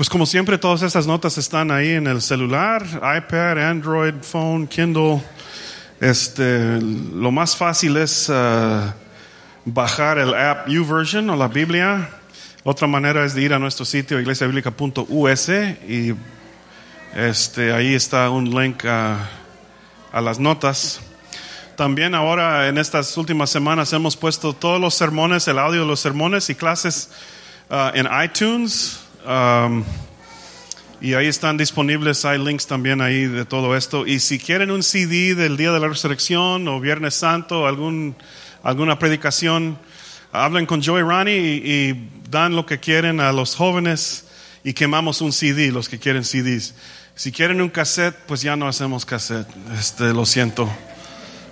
Pues como siempre, todas estas notas están ahí en el celular, iPad, Android, phone, Kindle. Este, lo más fácil es uh, bajar el app YouVersion o la Biblia. Otra manera es de ir a nuestro sitio iglesiabiblica.us y este, ahí está un link a, a las notas. También ahora en estas últimas semanas hemos puesto todos los sermones, el audio de los sermones y clases uh, en iTunes. Um, y ahí están disponibles, hay links también ahí de todo esto. Y si quieren un CD del Día de la Resurrección o Viernes Santo, algún, alguna predicación, hablen con Joey Rani y, y, dan lo que quieren a los jóvenes y quemamos un CD, los que quieren CDs. Si quieren un cassette, pues ya no hacemos cassette. Este, lo siento.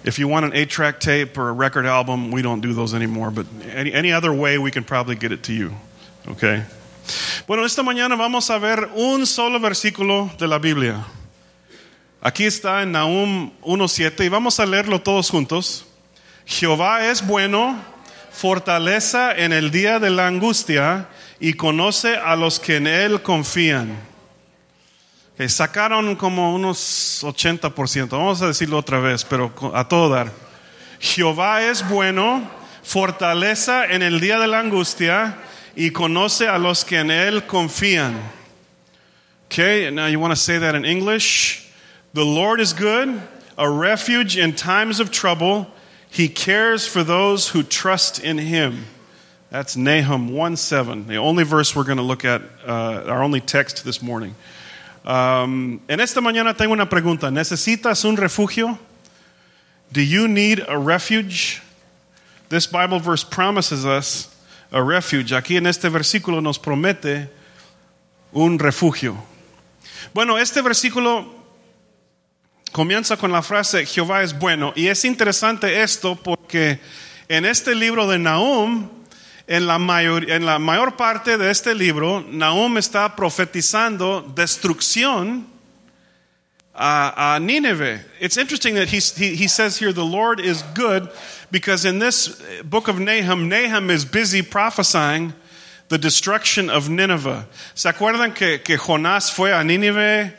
If you want an eight track tape or a record album, we don't do those anymore. But any, any other way, we can probably get it to you. Okay? Bueno, esta mañana vamos a ver un solo versículo de la Biblia. Aquí está en Nahum 1.7 y vamos a leerlo todos juntos. Jehová es bueno, fortaleza en el día de la angustia y conoce a los que en él confían. Okay, sacaron como unos 80%, vamos a decirlo otra vez, pero a todo dar. Jehová es bueno, fortaleza en el día de la angustia y conoce a los que en él confían. Okay, now you want to say that in English. The Lord is good, a refuge in times of trouble. He cares for those who trust in him. That's Nahum 1 7, the only verse we're going to look at, uh, our only text this morning. Um, en esta mañana tengo una pregunta. ¿Necesitas un refugio? Do you need a refuge? This Bible verse promises us a refuge. Aquí en este versículo nos promete un refugio. Bueno, este versículo comienza con la frase Jehová es bueno y es interesante esto porque en este libro de Nahum, en la, mayor, en la mayor parte de este libro, Nahum está profetizando destrucción a, Nineveh. It's interesting that he says here the Lord is good because in this book of Nahum, Nahum is busy prophesying the destruction of Nineveh. ¿Se acuerdan que, que Jonás fue a Nínive,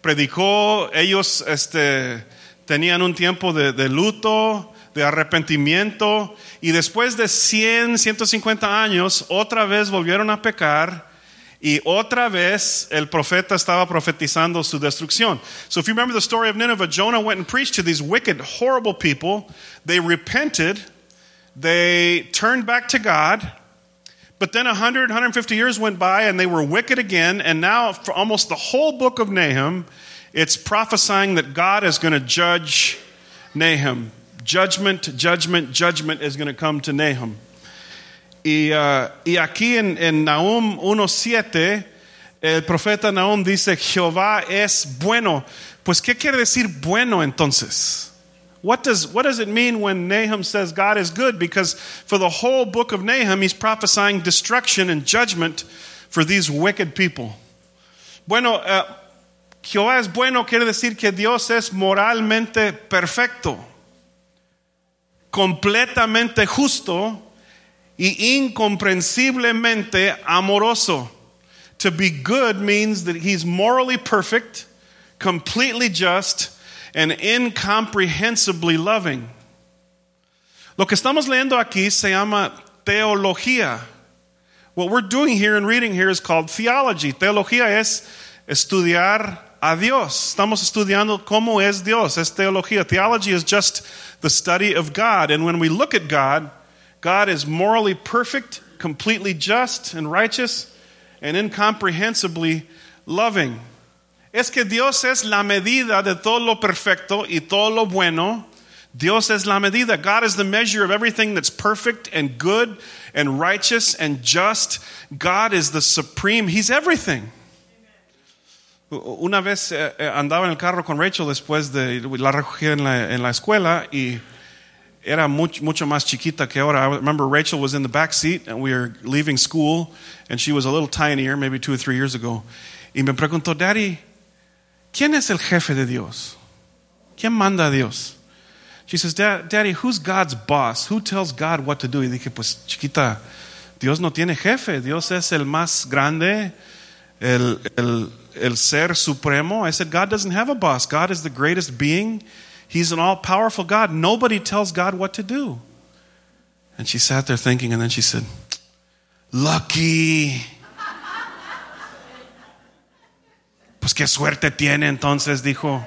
predicó, ellos este, tenían un tiempo de, de luto, de arrepentimiento, y después de 100, 150 años, otra vez volvieron a pecar, y otra vez el profeta estaba profetizando su destrucción. So if you remember the story of Nineveh, Jonah went and preached to these wicked, horrible people. They repented, they turned back to God. But then 100, 150 years went by and they were wicked again. And now, for almost the whole book of Nahum, it's prophesying that God is going to judge Nahum. Judgment, judgment, judgment is going to come to Nahum. Y, uh, y aquí en, en Nahum 1.7, el profeta Nahum dice, Jehová es bueno. Pues, ¿qué quiere decir bueno entonces? What does, what does it mean when Nahum says God is good? Because for the whole book of Nahum, he's prophesying destruction and judgment for these wicked people. Bueno, uh, Jehová es bueno quiere decir que Dios es moralmente perfecto, completamente justo y incomprensiblemente amoroso. To be good means that he's morally perfect, completely just, and incomprehensibly loving. Lo que estamos leyendo aquí se llama teología. What we're doing here and reading here is called theology. Teología es estudiar a Dios. Estamos estudiando cómo es Dios. Es teología. Theology is just the study of God. And when we look at God, God is morally perfect, completely just and righteous, and incomprehensibly loving. Es que Dios es la medida de todo lo perfecto y todo lo bueno. Dios es la medida. God is the measure of everything that's perfect and good and righteous and just. God is the supreme. He's everything. Una vez eh, andaba en el carro con Rachel después de la recogí en la, en la escuela y era mucho, mucho más chiquita que ahora. I remember Rachel was in the back seat and we were leaving school and she was a little tinier, maybe two or three years ago. Y me preguntó, Daddy, ¿quién es el jefe de Dios? ¿Quién manda a Dios? She says, Daddy, who's God's boss? Who tells God what to do? Y dije, pues chiquita, Dios no tiene jefe. Dios es el más grande, el, el, el ser supremo. I said, God doesn't have a boss. God is the greatest being. He's an all powerful God. Nobody tells God what to do. And she sat there thinking, and then she said, Lucky. Pues qué suerte tiene entonces, dijo.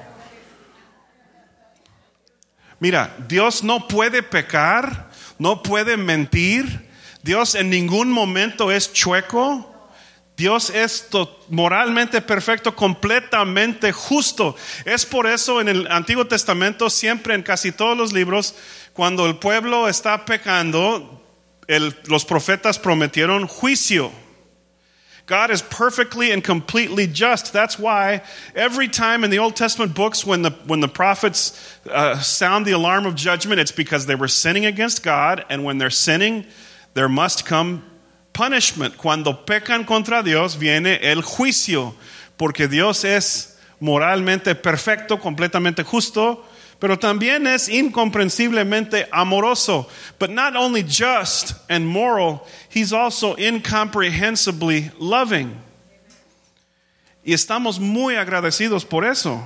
Mira, Dios no puede pecar, no puede mentir. Dios en ningún momento es chueco. Dios es moralmente perfecto, completamente justo. Es por eso en el Antiguo Testamento, siempre en casi todos los libros, cuando el pueblo está pecando, el, los profetas prometieron juicio. God is perfectly and completely just. That's why every time in the Old Testament books, when the, when the prophets uh, sound the alarm of judgment, it's because they were sinning against God, and when they're sinning, there must come punishment. Cuando pecan contra Dios, viene el juicio, porque Dios es moralmente perfecto, completamente justo, pero también es incomprensiblemente amoroso. But not only just and moral, he's also incomprehensibly loving. Y estamos muy agradecidos por eso.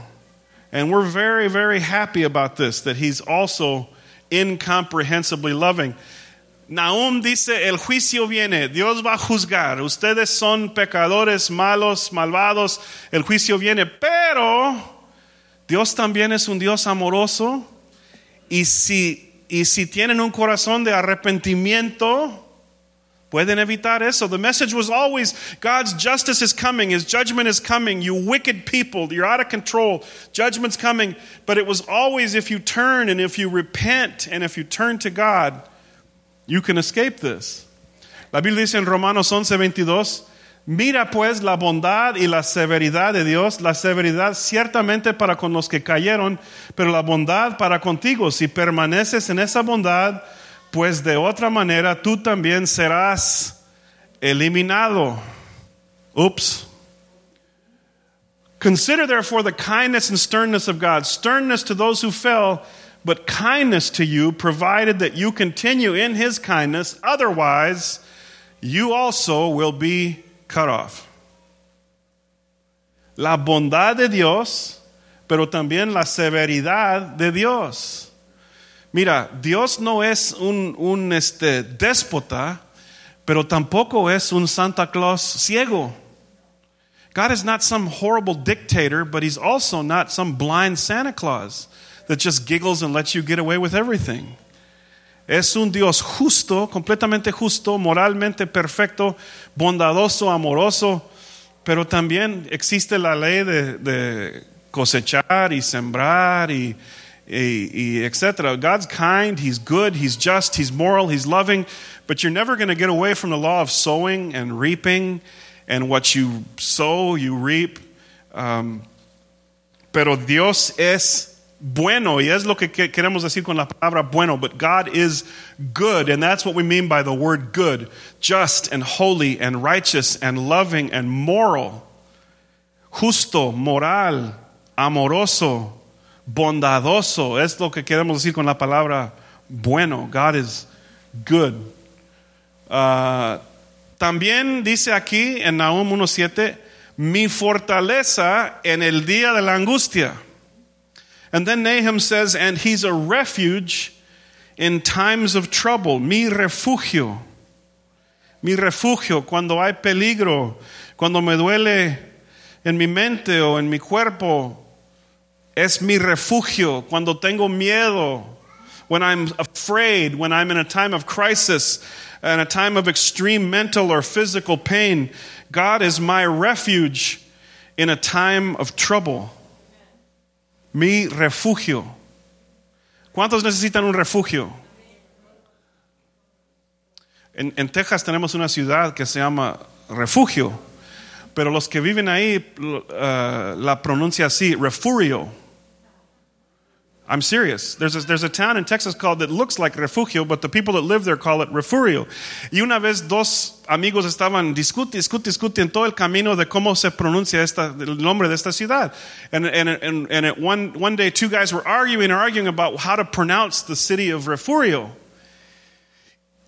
And we're very, very happy about this, that he's also incomprehensibly loving. Nahum dice, el juicio viene, Dios va a juzgar, ustedes son pecadores malos, malvados, el juicio viene, pero Dios también es un Dios amoroso y si, y si tienen un corazón de arrepentimiento, pueden evitar eso. The message was always God's justice is coming, His judgment is coming. You wicked people, you're out of control. Judgment's coming. But it was always if you turn and if you repent and if you turn to God, you can escape this. La Biblia dice en Romanos 11, 22, Mira pues la bondad y la severidad de Dios, la severidad ciertamente para con los que cayeron, pero la bondad para contigo. Si permaneces en esa bondad, pues de otra manera tú también serás eliminado. Oops. Consider therefore the kindness and sternness of God, sternness to those who fell, but kindness to you, provided that you continue in his kindness. Otherwise, you also will be cut off. La bondad de Dios, pero también la severidad de Dios. Mira, Dios no es un, un este, déspota, pero tampoco es un Santa Claus ciego. God is not some horrible dictator, but He's also not some blind Santa Claus that just giggles and lets you get away with everything. Es un Dios justo, completamente justo, moralmente perfecto, bondadoso, amoroso, pero también existe la ley de, de cosechar y sembrar y, y, y etc. God's kind, He's good, He's just, He's moral, He's loving, but you're never going to get away from the law of sowing and reaping, and what you sow, you reap. Um, pero Dios es bueno, y es lo que queremos decir con la palabra bueno, but God is good, and that's what we mean by the word good just and holy and righteous and loving and moral, justo, moral, amoroso, bondadoso, es lo que queremos decir con la palabra bueno. God is good. Uh, también dice aquí en Nahum 1.7, mi fortaleza en el día de la angustia. And then Nahum says, and he's a refuge in times of trouble. Mi refugio. Mi refugio cuando hay peligro, cuando me duele en mi mente o en mi cuerpo. Es mi refugio cuando tengo miedo. When I'm afraid, when I'm in a time of crisis, and a time of extreme mental or physical pain, God is my refuge in a time of trouble mi refugio. ¿Cuántos necesitan un refugio? En, en, Texas tenemos una ciudad que se llama Refugio, pero los que viven ahí uh, la pronuncia así, Refugio. I'm serious. There's a, there's a town in Texas called that looks like Refugio, but the people that live there call it Refugio. Y una vez dos amigos estaban discute, discute, discute en todo el camino de cómo se pronuncia esta, el nombre de esta ciudad. And, and, and, and it, one, one day, two guys were arguing and arguing about how to pronounce the city of Refugio.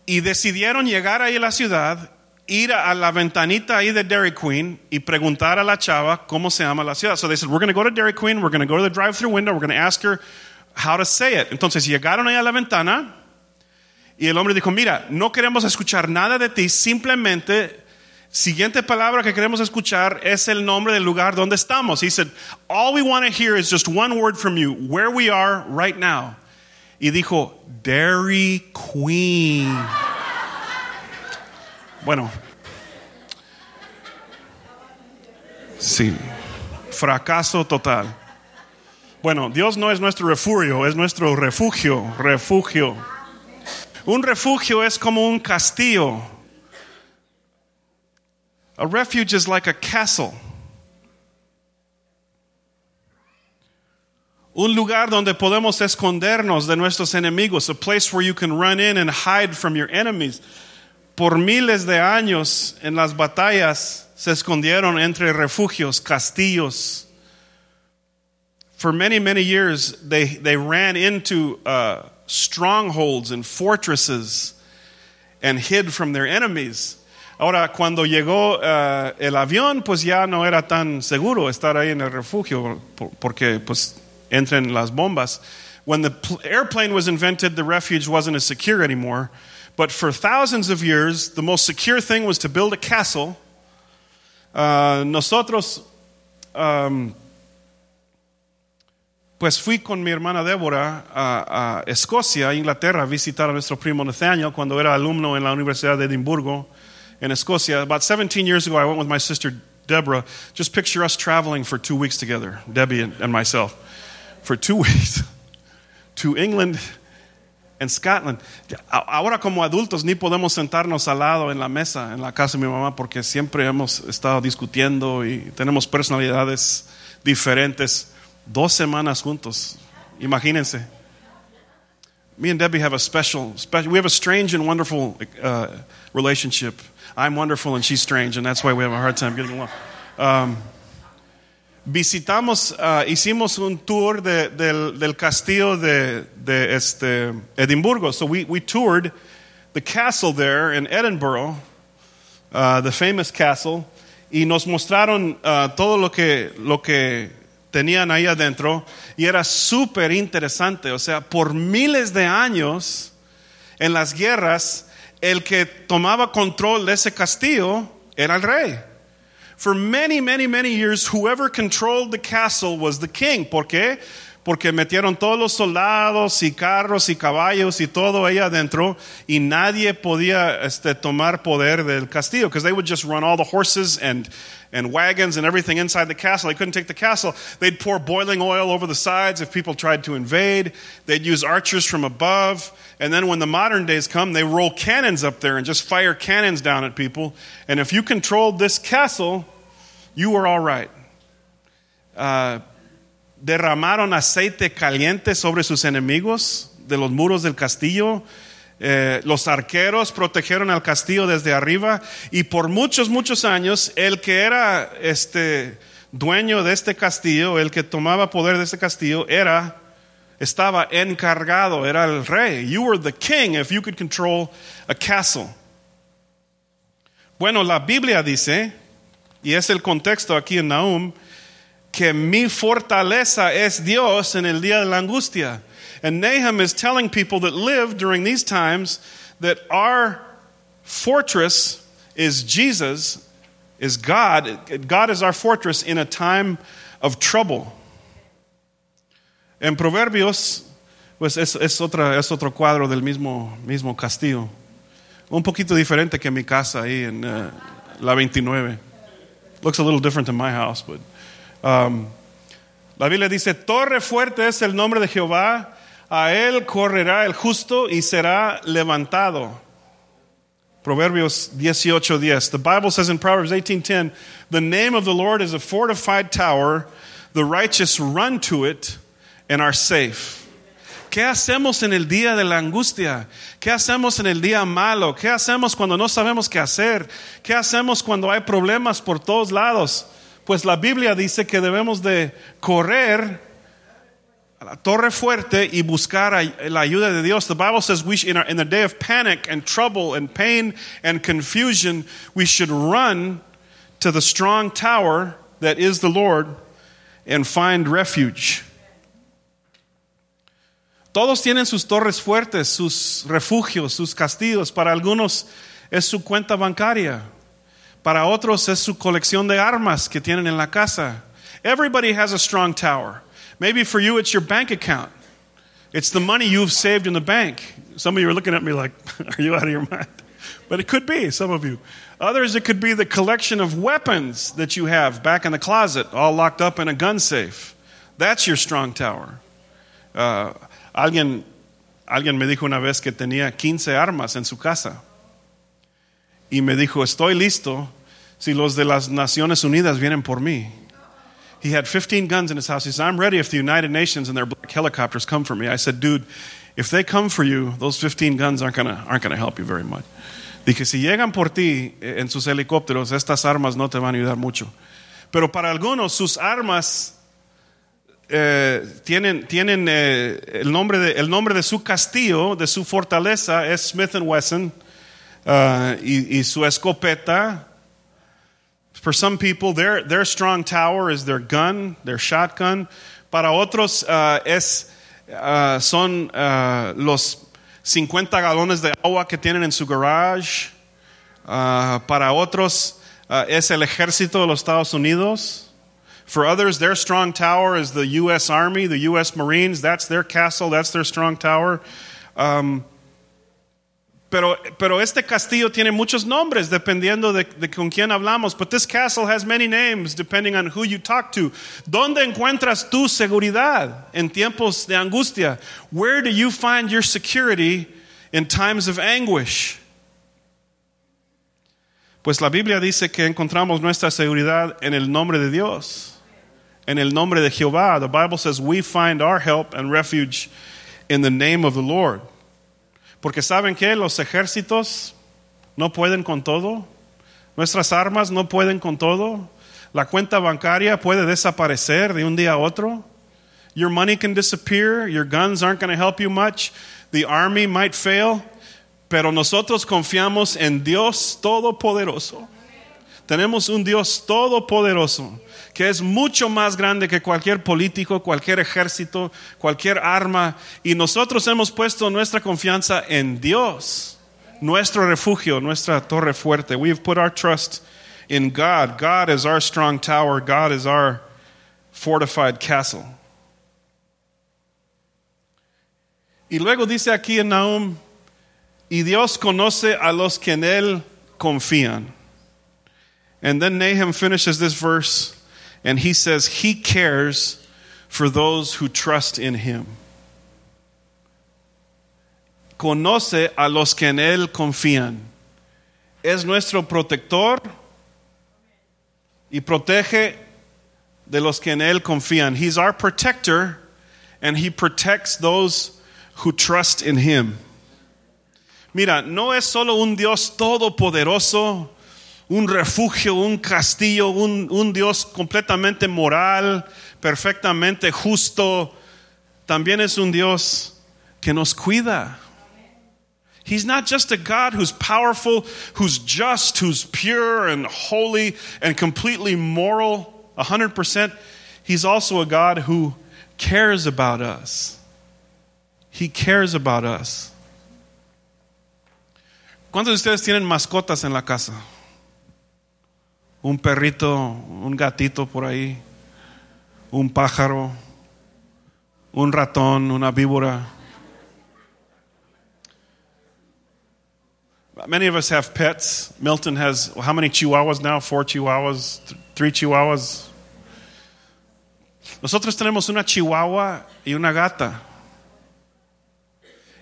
Y decidieron llegar ahí a la ciudad ir a la ventanita ahí de Dairy Queen y preguntar a la chava cómo se llama la ciudad. So they said, we're going to go to Dairy Queen, we're going to go to the drive-through window, we're going to ask her how to say it. Entonces llegaron ahí a la ventana y el hombre dijo, mira, no queremos escuchar nada de ti, simplemente siguiente palabra que queremos escuchar es el nombre del lugar donde estamos. He said, all we want to hear is just one word from you, where we are right now. Y dijo, Dairy Queen. Bueno, sí, fracaso total. Bueno, Dios no es nuestro refugio, es nuestro refugio, refugio. Un refugio es como un castillo. A refuge is like a castle. Un lugar donde podemos escondernos de nuestros enemigos, a place where you can run in and hide from your enemies. Por miles de años en las batallas se escondieron entre refugios, castillos. For many, many years, they, they ran into uh, strongholds and fortresses and hid from their enemies. Ahora, cuando llegó uh, el avión, pues ya no era tan seguro estar ahí en el refugio porque pues entran las bombas. When the airplane was invented, the refuge wasn't as secure anymore. But for thousands of years, the most secure thing was to build a castle. Uh, nosotros, um, pues fui con mi hermana Débora a, a, Escocia, Inglaterra, a visitar a nuestro primo Nathaniel cuando era alumno en la Universidad de Edimburgo, en Escocia. About 17 years ago, I went with my sister Deborah. Just picture us traveling for two weeks together, Debbie and, and myself, for two weeks to England en Scotland. Ahora como adultos ni podemos sentarnos al lado en la mesa en la casa de mi mamá porque siempre hemos estado discutiendo y tenemos personalidades diferentes. Dos semanas juntos, imagínense. Me and Debbie have a special, special we have a strange and wonderful uh, relationship. I'm wonderful and she's strange, and that's why we have a hard time getting along. Um, visitamos, uh, hicimos un tour de, del, del, castillo de, de este Edimburgo. So we, we toured the castle there in Edinburgh, uh, the famous castle, y nos mostraron uh, todo lo que, lo que tenían ahí adentro, y era súper interesante. O sea, por miles de años en las guerras, el que tomaba control de ese castillo era el rey. For many, many, many years, whoever controlled the castle was the king. ¿Por qué? Porque metieron todos los soldados y carros y caballos y todo ahí adentro y nadie podía este, tomar poder del castillo because they would just run all the horses and, and wagons and everything inside the castle. They couldn't take the castle. They'd pour boiling oil over the sides if people tried to invade. They'd use archers from above. And then when the modern days come, they roll cannons up there and just fire cannons down at people. And if you controlled this castle, you were all right. Uh, derramaron aceite caliente sobre sus enemigos de los muros del castillo. Eh, los arqueros protegieron al castillo desde arriba y por muchos, muchos años el que era este dueño de este castillo, el que tomaba poder de este castillo, era, estaba encargado, era el rey. You were the king if you could control a castle. Bueno, la Biblia dice y es el contexto aquí en Nahum, que mi fortaleza es Dios en el día de la angustia. And Nahum is telling people that live during these times that our fortress is Jesus, is God. God is our fortress in a time of trouble. En Proverbios, pues es, es, otra, es otro cuadro del mismo, mismo castillo. Un poquito diferente que mi casa ahí en uh, la 29. Looks a little different than my house, but um, la Biblia dice, torre fuerte es el nombre de Jehová, a él correrá el justo y será levantado. Proverbios 18:10. The Bible says in Proverbs 18:10, the name of the Lord is a fortified tower, the righteous run to it and are safe. ¿Qué hacemos en el día de la angustia? ¿Qué hacemos en el día malo? ¿Qué hacemos cuando no sabemos qué hacer? ¿Qué hacemos cuando hay problemas por todos lados? Pues la Biblia dice que debemos de correr a la torre fuerte y buscar la ayuda de Dios. The Bible says we in, our, in the day of panic and trouble and pain and confusion, we should run to the strong tower that is the Lord and find refuge. Todos tienen sus torres fuertes, sus refugios, sus castillos. Para algunos es su cuenta bancaria. Para otros es su colección de armas que tienen en la casa. Everybody has a strong tower. Maybe for you it's your bank account. It's the money you've saved in the bank. Some of you are looking at me like, are you out of your mind? But it could be, some of you. Others, it could be the collection of weapons that you have back in the closet, all locked up in a gun safe. That's your strong tower. Uh, alguien, alguien me dijo una vez que tenía 15 armas en su casa. Y me dijo, estoy listo si los de las Naciones Unidas vienen por mí. He had 15 guns in his house. He said, I'm ready if the United Nations and their black helicopters come for me. I said, dude, if they come for you, those 15 guns aren't going aren't gonna help you very much. Dije, si llegan por ti eh, en sus helicópteros, estas armas no te van a ayudar mucho. Pero para algunos, sus armas eh, tienen, tienen eh, el, nombre de, el nombre de su castillo, de su fortaleza, es Smith Wesson. Uh, y, y su escopeta. For some people, their, their strong tower is their gun, their shotgun. Para otros uh, es, uh, son uh, los 50 galones de agua que tienen en su garage. Uh, para otros uh, es el ejército de los Estados Unidos. For others, their strong tower is the U.S. Army, the U.S. Marines. That's their castle, that's their strong tower. Um, pero, pero este castillo tiene muchos nombres dependiendo de, de con quién hablamos. But this castle has many names depending on who you talk to. ¿Dónde encuentras tu seguridad en tiempos de angustia? Where do you find your security in times of anguish? Pues la Biblia dice que encontramos nuestra seguridad en el nombre de Dios, en el nombre de Jehová. The Bible says we find our help and refuge in the name of the Lord. Porque saben que los ejércitos no pueden con todo, nuestras armas no pueden con todo, la cuenta bancaria puede desaparecer de un día a otro. Your money can disappear, your guns aren't going to help you much, the army might fail, pero nosotros confiamos en Dios Todopoderoso. Tenemos un Dios todopoderoso que es mucho más grande que cualquier político, cualquier ejército, cualquier arma. Y nosotros hemos puesto nuestra confianza en Dios, nuestro refugio, nuestra torre fuerte. We've put our trust in God. God is our strong tower. God is our fortified castle. Y luego dice aquí en Nahum, y Dios conoce a los que en Él confían. And then Nahum finishes this verse and he says, He cares for those who trust in Him. Conoce a los que en Él confían. Es nuestro protector y protege de los que en Él confían. He's our protector and He protects those who trust in Him. Mira, no es solo un Dios todopoderoso un refugio, un castillo, un, un, Dios completamente moral, perfectamente justo, también es un Dios que nos cuida. He's not just a God who's powerful, who's just, who's pure and holy and completely moral, 100%. He's also a God who cares about us. He cares about us. ¿Cuántos de ustedes tienen mascotas en la casa? Un perrito, un gatito por ahí, un pájaro, un ratón, una víbora. Many of us have pets. Milton has how many chihuahuas now? Four chihuahuas, three chihuahuas. Nosotros tenemos una chihuahua y una gata.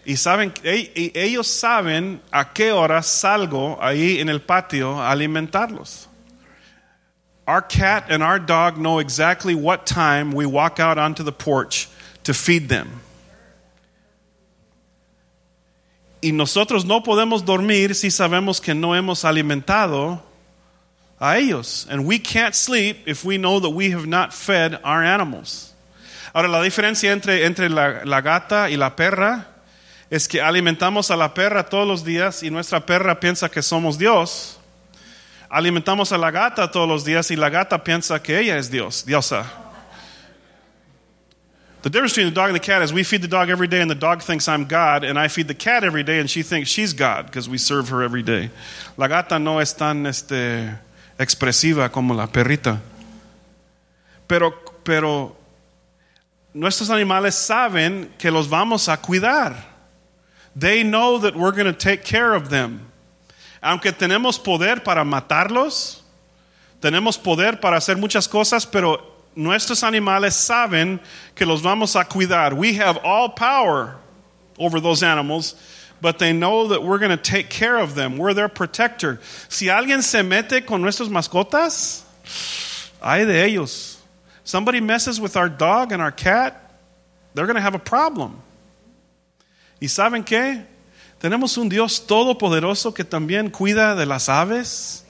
Y saben, ellos saben a qué hora salgo ahí en el patio a alimentarlos. Our cat and our dog know exactly what time we walk out onto the porch to feed them. Y nosotros no podemos dormir si sabemos que no hemos alimentado a ellos. And we can't sleep if we know that we have not fed our animals. Ahora, la diferencia entre, entre la, la gata y la perra es que alimentamos a la perra todos los días y nuestra perra piensa que somos Dios. Alimentamos a la gata todos los días y la gata piensa que ella es Dios, diosa. The difference between the dog and the cat is we feed the dog every day and the dog thinks I'm God, and I feed the cat every day and she thinks she's God because we serve her every day. La gata no es tan este, expresiva como la perrita. Pero, pero nuestros animales saben que los vamos a cuidar. They know that we're going to take care of them. Aunque tenemos poder para matarlos, tenemos poder para hacer muchas cosas, pero nuestros animales saben que los vamos a cuidar. We have all power over those animals, but they know that we're going to take care of them. We're their protector. Si alguien se mete con nuestras mascotas, ay de ellos. Somebody messes with our dog and our cat, they're going to have a problem. ¿Y saben qué? Tenemos un Dios todopoderoso que también cuida de las aves,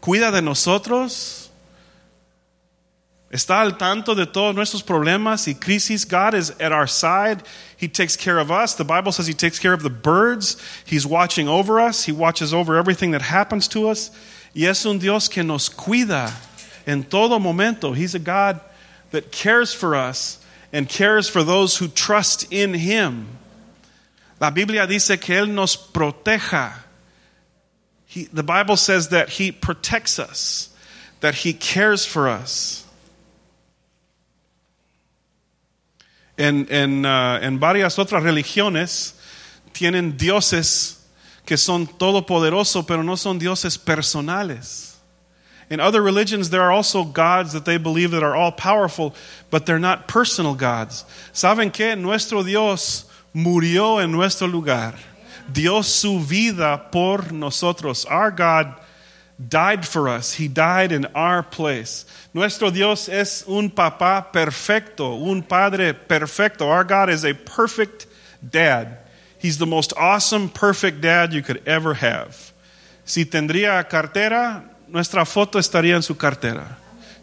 cuida de nosotros. Está al tanto de todos nuestros problemas y crisis. God is at our side. He takes care of us. The Bible says He takes care of the birds. He's watching over us. He watches over everything that happens to us. Y es un Dios que nos cuida en todo momento. He's a God that cares for us and cares for those who trust in Him. La Biblia dice que Él nos proteja. He, the Bible says that He protects us, that He cares for us. en, en, uh, en varias otras religiones tienen dioses que son todopoderosos, pero no son dioses personales. In other religions, there are also gods that they believe that are all powerful, but they're not personal gods. ¿Saben qué? Nuestro Dios murió en nuestro lugar. Dio su vida por nosotros. Our God died for us. He died in our place. Nuestro Dios es un papá perfecto, un padre perfecto. Our God is a perfect dad. He's the most awesome, perfect dad you could ever have. Si tendría cartera, nuestra foto estaría en su cartera.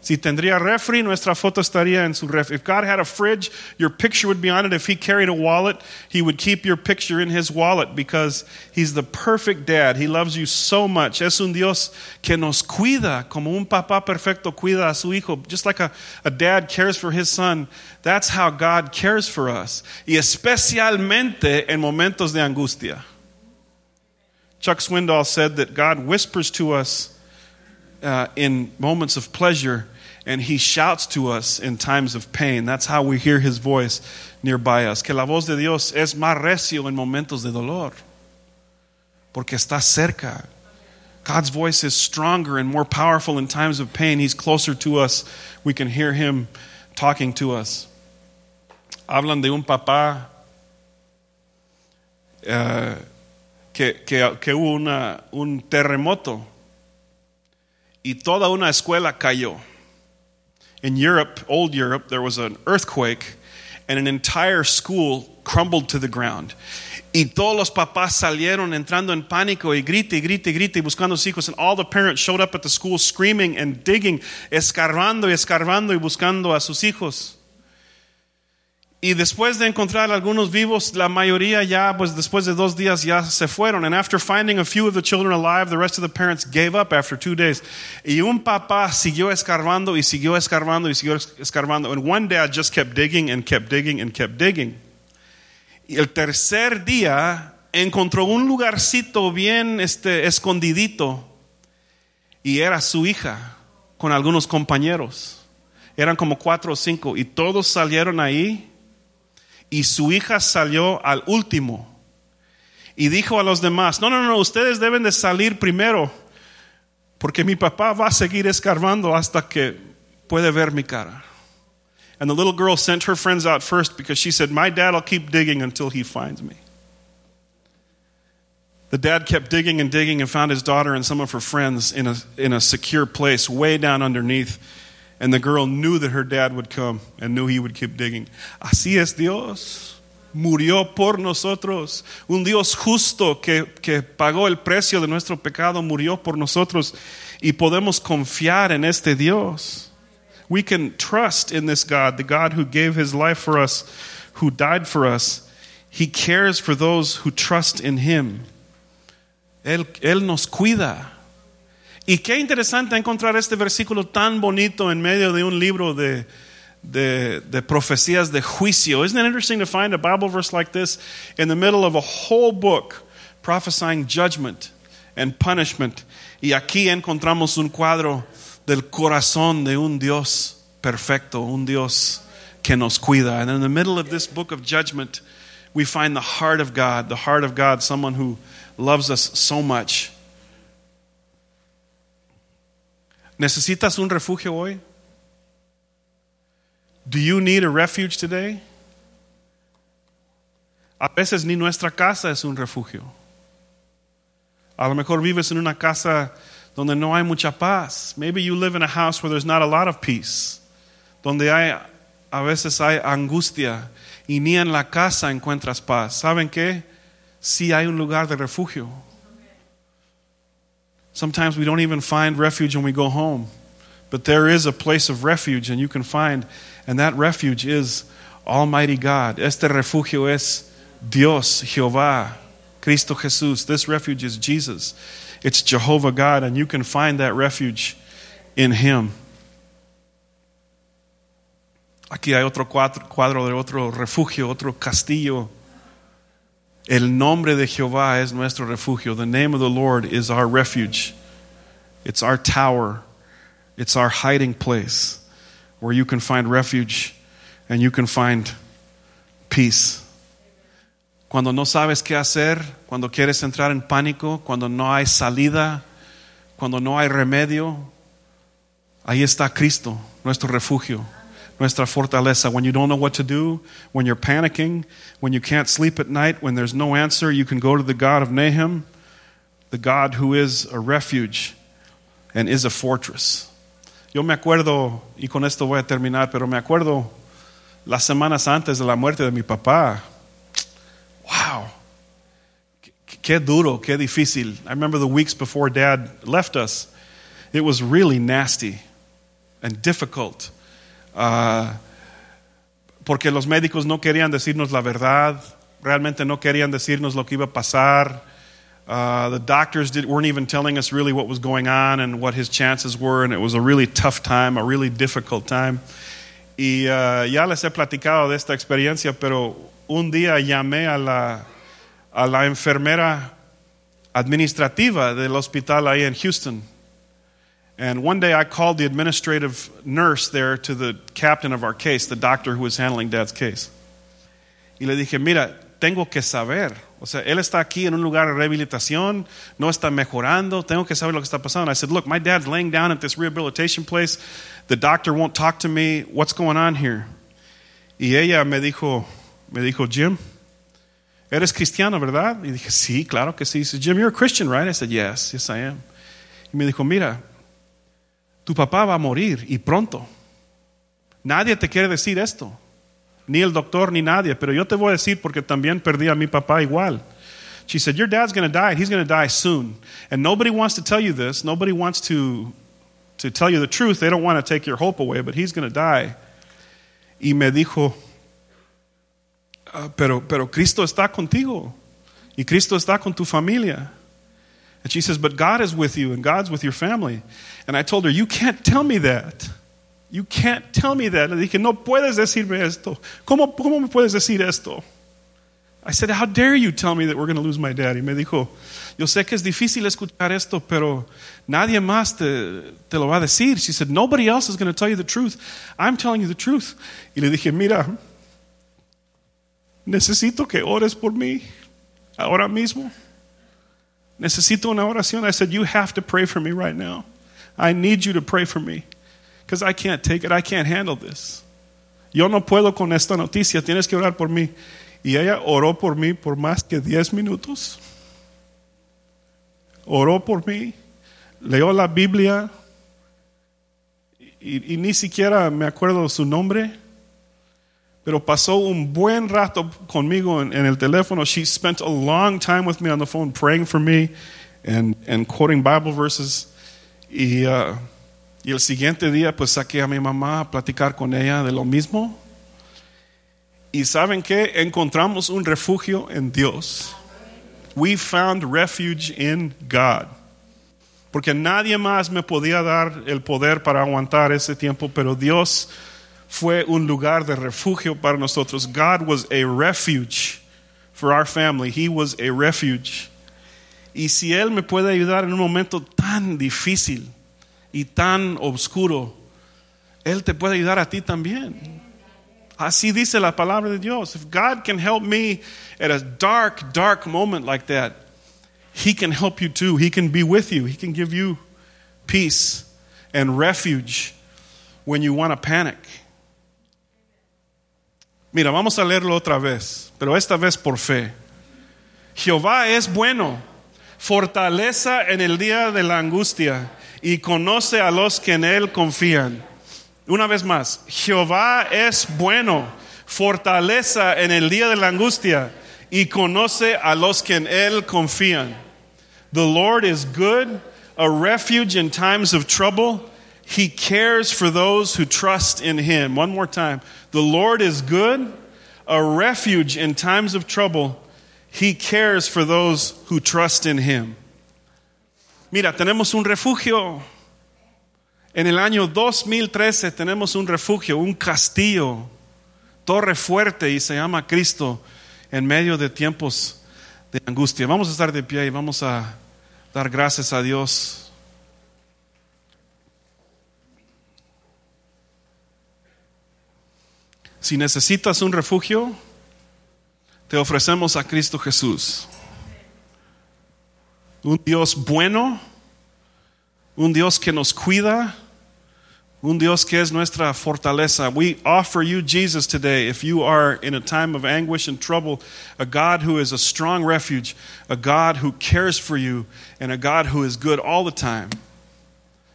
Si tendría refri, nuestra foto estaría en su refri. If God had a fridge, your picture would be on it. If He carried a wallet, He would keep your picture in His wallet because He's the perfect dad. He loves you so much. Es un Dios que nos cuida, como un papá perfecto cuida a su hijo. Just like a, a dad cares for his son, that's how God cares for us. Y especialmente en momentos de angustia. Chuck Swindoll said that God whispers to us uh, in moments of pleasure and he shouts to us in times of pain. That's how we hear his voice nearby us. Que la voz de Dios es más recio en momentos de dolor, porque está cerca. God's voice is stronger and more powerful in times of pain. He's closer to us. We can hear him talking to us. Hablan de un papá uh, que, que, que hubo una, un terremoto y toda una escuela cayó. In Europe, old Europe, there was an earthquake and an entire school crumbled to the ground. Y todos los papás salieron entrando en pánico y grite, grite, grite, buscando a sus hijos. And all the parents showed up at the school screaming and digging, escarbando y escarbando y buscando a sus hijos. Y después de encontrar algunos vivos, la mayoría ya, pues después de dos días ya se fueron. And after finding a few of the children alive, the rest of the parents gave up after two days. Y un papá siguió escarbando y siguió escarbando y siguió escarbando. And one dad just kept digging and kept digging and kept digging. Y el tercer día encontró un lugarcito bien este, escondidito y era su hija con algunos compañeros. Eran como cuatro o cinco y todos salieron ahí y su hija salió al último y dijo a los demás, no, no, no, ustedes deben de salir primero porque mi papá va a seguir escarbando hasta que puede ver mi cara. And the little girl sent her friends out first because she said, My dad will keep digging until he finds me. The dad kept digging and digging and found his daughter and some of her friends in a, in a secure place way down underneath. And the girl knew that her dad would come and knew he would keep digging. Así es Dios. Murió por nosotros. Un Dios justo que, que pagó el precio de nuestro pecado, murió por nosotros. Y podemos confiar en este Dios. We can trust in this God, the God who gave his life for us, who died for us. He cares for those who trust in him. Él, él nos cuida. Y qué interesante encontrar este versículo tan bonito en medio de un libro de, de, de profecías de juicio. Isn't it interesting to find a Bible verse like this in the middle of a whole book prophesying judgment and punishment? Y aquí encontramos un cuadro del corazón de un Dios perfecto, un Dios que nos cuida. And in the middle of this book of judgment, we find the heart of God, the heart of God, someone who loves us so much. ¿Necesitas un refugio hoy? Do you need a refuge today? A veces ni nuestra casa es un refugio. A lo mejor vives en una casa donde no hay mucha paz. Maybe you live in a house where there's not a lot of peace. Donde hay, a veces hay angustia y ni en la casa encuentras paz. ¿Saben qué? Sí hay un lugar de refugio. Sometimes we don't even find refuge when we go home. But there is a place of refuge and you can find, and that refuge is Almighty God. Este refugio es Dios, Jehová, Cristo Jesús. This refuge is Jesus. It's Jehovah God, and you can find that refuge in Him. Aquí hay otro cuadro, cuadro de otro refugio, otro castillo. El nombre de Jehová es nuestro refugio. The name of the Lord is our refuge. It's our tower. It's our hiding place where you can find refuge and you can find peace. Cuando no sabes qué hacer, cuando quieres entrar en pánico, cuando no hay salida, cuando no hay remedio, ahí está Cristo, nuestro refugio, nuestra fortaleza. When you don't know what to do, when you're panicking, when you can't sleep at night, when there's no answer, you can go to the God of Nahum, the God who is a refuge and is a fortress. Yo me acuerdo, y con esto voy a terminar, pero me acuerdo las semanas antes de la muerte de mi papá. Wow. Qué duro, qué difícil. I remember the weeks before dad left us. It was really nasty and difficult. Uh, porque los médicos no querían decirnos la verdad, realmente no querían decirnos lo que iba a pasar. Uh, the doctors did, weren't even telling us really what was going on and what his chances were, and it was a really tough time, a really difficult time. Y uh, ya les he platicado de esta experiencia, pero un día llamé a la, a la enfermera administrativa del hospital ahí en Houston. And one day I called the administrative nurse there to the captain of our case, the doctor who was handling dad's case. Y le dije, mira, tengo que saber. O sea, él está aquí en un lugar de rehabilitación, no está mejorando, tengo que saber lo que está pasando. I said, look, my dad's laying down at this rehabilitation place. The doctor won't talk to me. What's going on here? Y ella me dijo, me dijo, Jim, eres cristiano, ¿verdad? Y dije, sí, claro que sí. He said, Jim, you're a Christian, right? I said, yes, yes I am. Y me dijo, mira, tu papá va a morir y pronto. Nadie te quiere decir esto, ni el doctor ni nadie, pero yo te voy a decir porque también perdí a mi papá igual. She said, Your dad's going to die. He's going to die soon. And nobody wants to tell you this. Nobody wants to, to tell you the truth. They don't want to take your hope away, but he's going to die. Y me dijo, "Ah, pero, pero Cristo está contigo. Y Cristo está con tu familia. And she says, But God is with you and God's with your family. And I told her, You can't tell me that. You can't tell me that. Le dije, No puedes decirme esto. ¿Cómo, cómo me puedes decir esto? I said, How dare you tell me that we're going to lose my daddy? Me dijo, Yo sé que es difícil escuchar esto, pero nadie más te, te lo va a decir. She said, Nobody else is going to tell you the truth. I'm telling you the truth. Y le dije, Mira, necesito que ores por mí ahora mismo. Necesito una oración. I said, You have to pray for me right now. I need you to pray for me because I can't take it. I can't handle this. Yo no puedo con esta noticia. Tienes que orar por mí. Y ella oró por mí por más que 10 minutos. Oró por mí. Leyó la Biblia. Y, y ni siquiera me acuerdo su nombre. Pero pasó un buen rato conmigo en, en el teléfono. She spent a long time with me on the phone praying for me and, and quoting Bible verses. Y uh, Y el siguiente día pues saqué a mi mamá a platicar con ella de lo mismo. Y saben que encontramos un refugio en Dios. We found refuge in God. Porque nadie más me podía dar el poder para aguantar ese tiempo, pero Dios fue un lugar de refugio para nosotros. God was a refuge for our family. He was a refuge. Y si Él me puede ayudar en un momento tan difícil y tan oscuro, Él te puede ayudar a ti también. Así dice la palabra de Dios. If God can help me at a dark, dark moment like that, He can help you too. He can be with you. He can give you peace and refuge when you want to panic. Mira, vamos a leerlo otra vez, pero esta vez por fe. Jehová es bueno, fortaleza en el día de la angustia y conoce a los que en él confían. Una vez más, Jehová es bueno, fortaleza en el día de la angustia y conoce a los que en él confían. The Lord is good, a refuge in times of trouble. He cares for those who trust in him. One more time. The Lord is good, a refuge in times of trouble. He cares for those who trust in him. Mira, tenemos un refugio. En el año 2013 tenemos un refugio, un castillo, torre fuerte y se llama Cristo en medio de tiempos de angustia. Vamos a estar de pie y vamos a dar gracias a Dios. Si necesitas un refugio, te ofrecemos a Cristo Jesús. Un Dios bueno, un Dios que nos cuida, un Dios que es nuestra fortaleza. We offer you Jesus today if you are in a time of anguish and trouble, a God who is a strong refuge, a God who cares for you, and a God who is good all the time.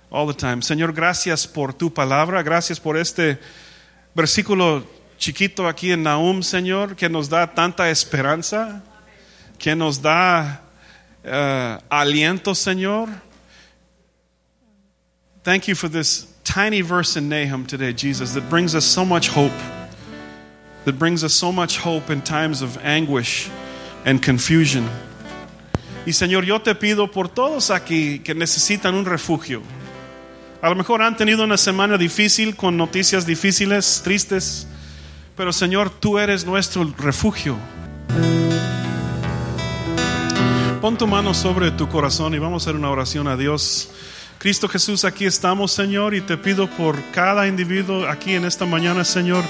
All the time. Señor, gracias por tu palabra, gracias por este versículo chiquito aquí en Nahum, Señor, que nos da tanta esperanza, que nos da uh, aliento, Señor. Thank you for this tiny verse in Nahum today, Jesus, that brings us so much hope, that brings us so much hope in times of anguish and confusion. Y Señor, yo te pido por todos aquí que necesitan un refugio. A lo mejor han tenido una semana difícil con noticias difíciles, tristes, pero Señor, tú eres nuestro refugio. Pon tu mano sobre tu corazón y vamos a hacer una oración a Dios. Cristo Jesús, aquí estamos, Señor, y te pido por cada individuo aquí en esta mañana, Señor.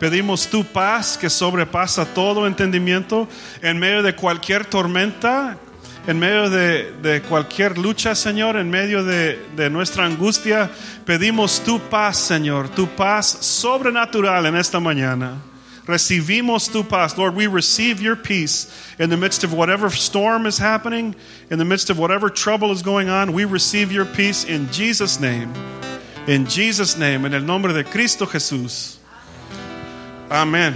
Pedimos tu paz que sobrepasa todo entendimiento en medio de cualquier tormenta, en medio de, de cualquier lucha, Señor, en medio de, de nuestra angustia. Pedimos tu paz, Señor, tu paz sobrenatural en esta mañana. Recibimos tu paz. Lord, we receive your peace in the midst of whatever storm is happening, in the midst of whatever trouble is going on. We receive your peace in Jesus' name. In Jesus' name, en el nombre de Cristo Jesús. Amén.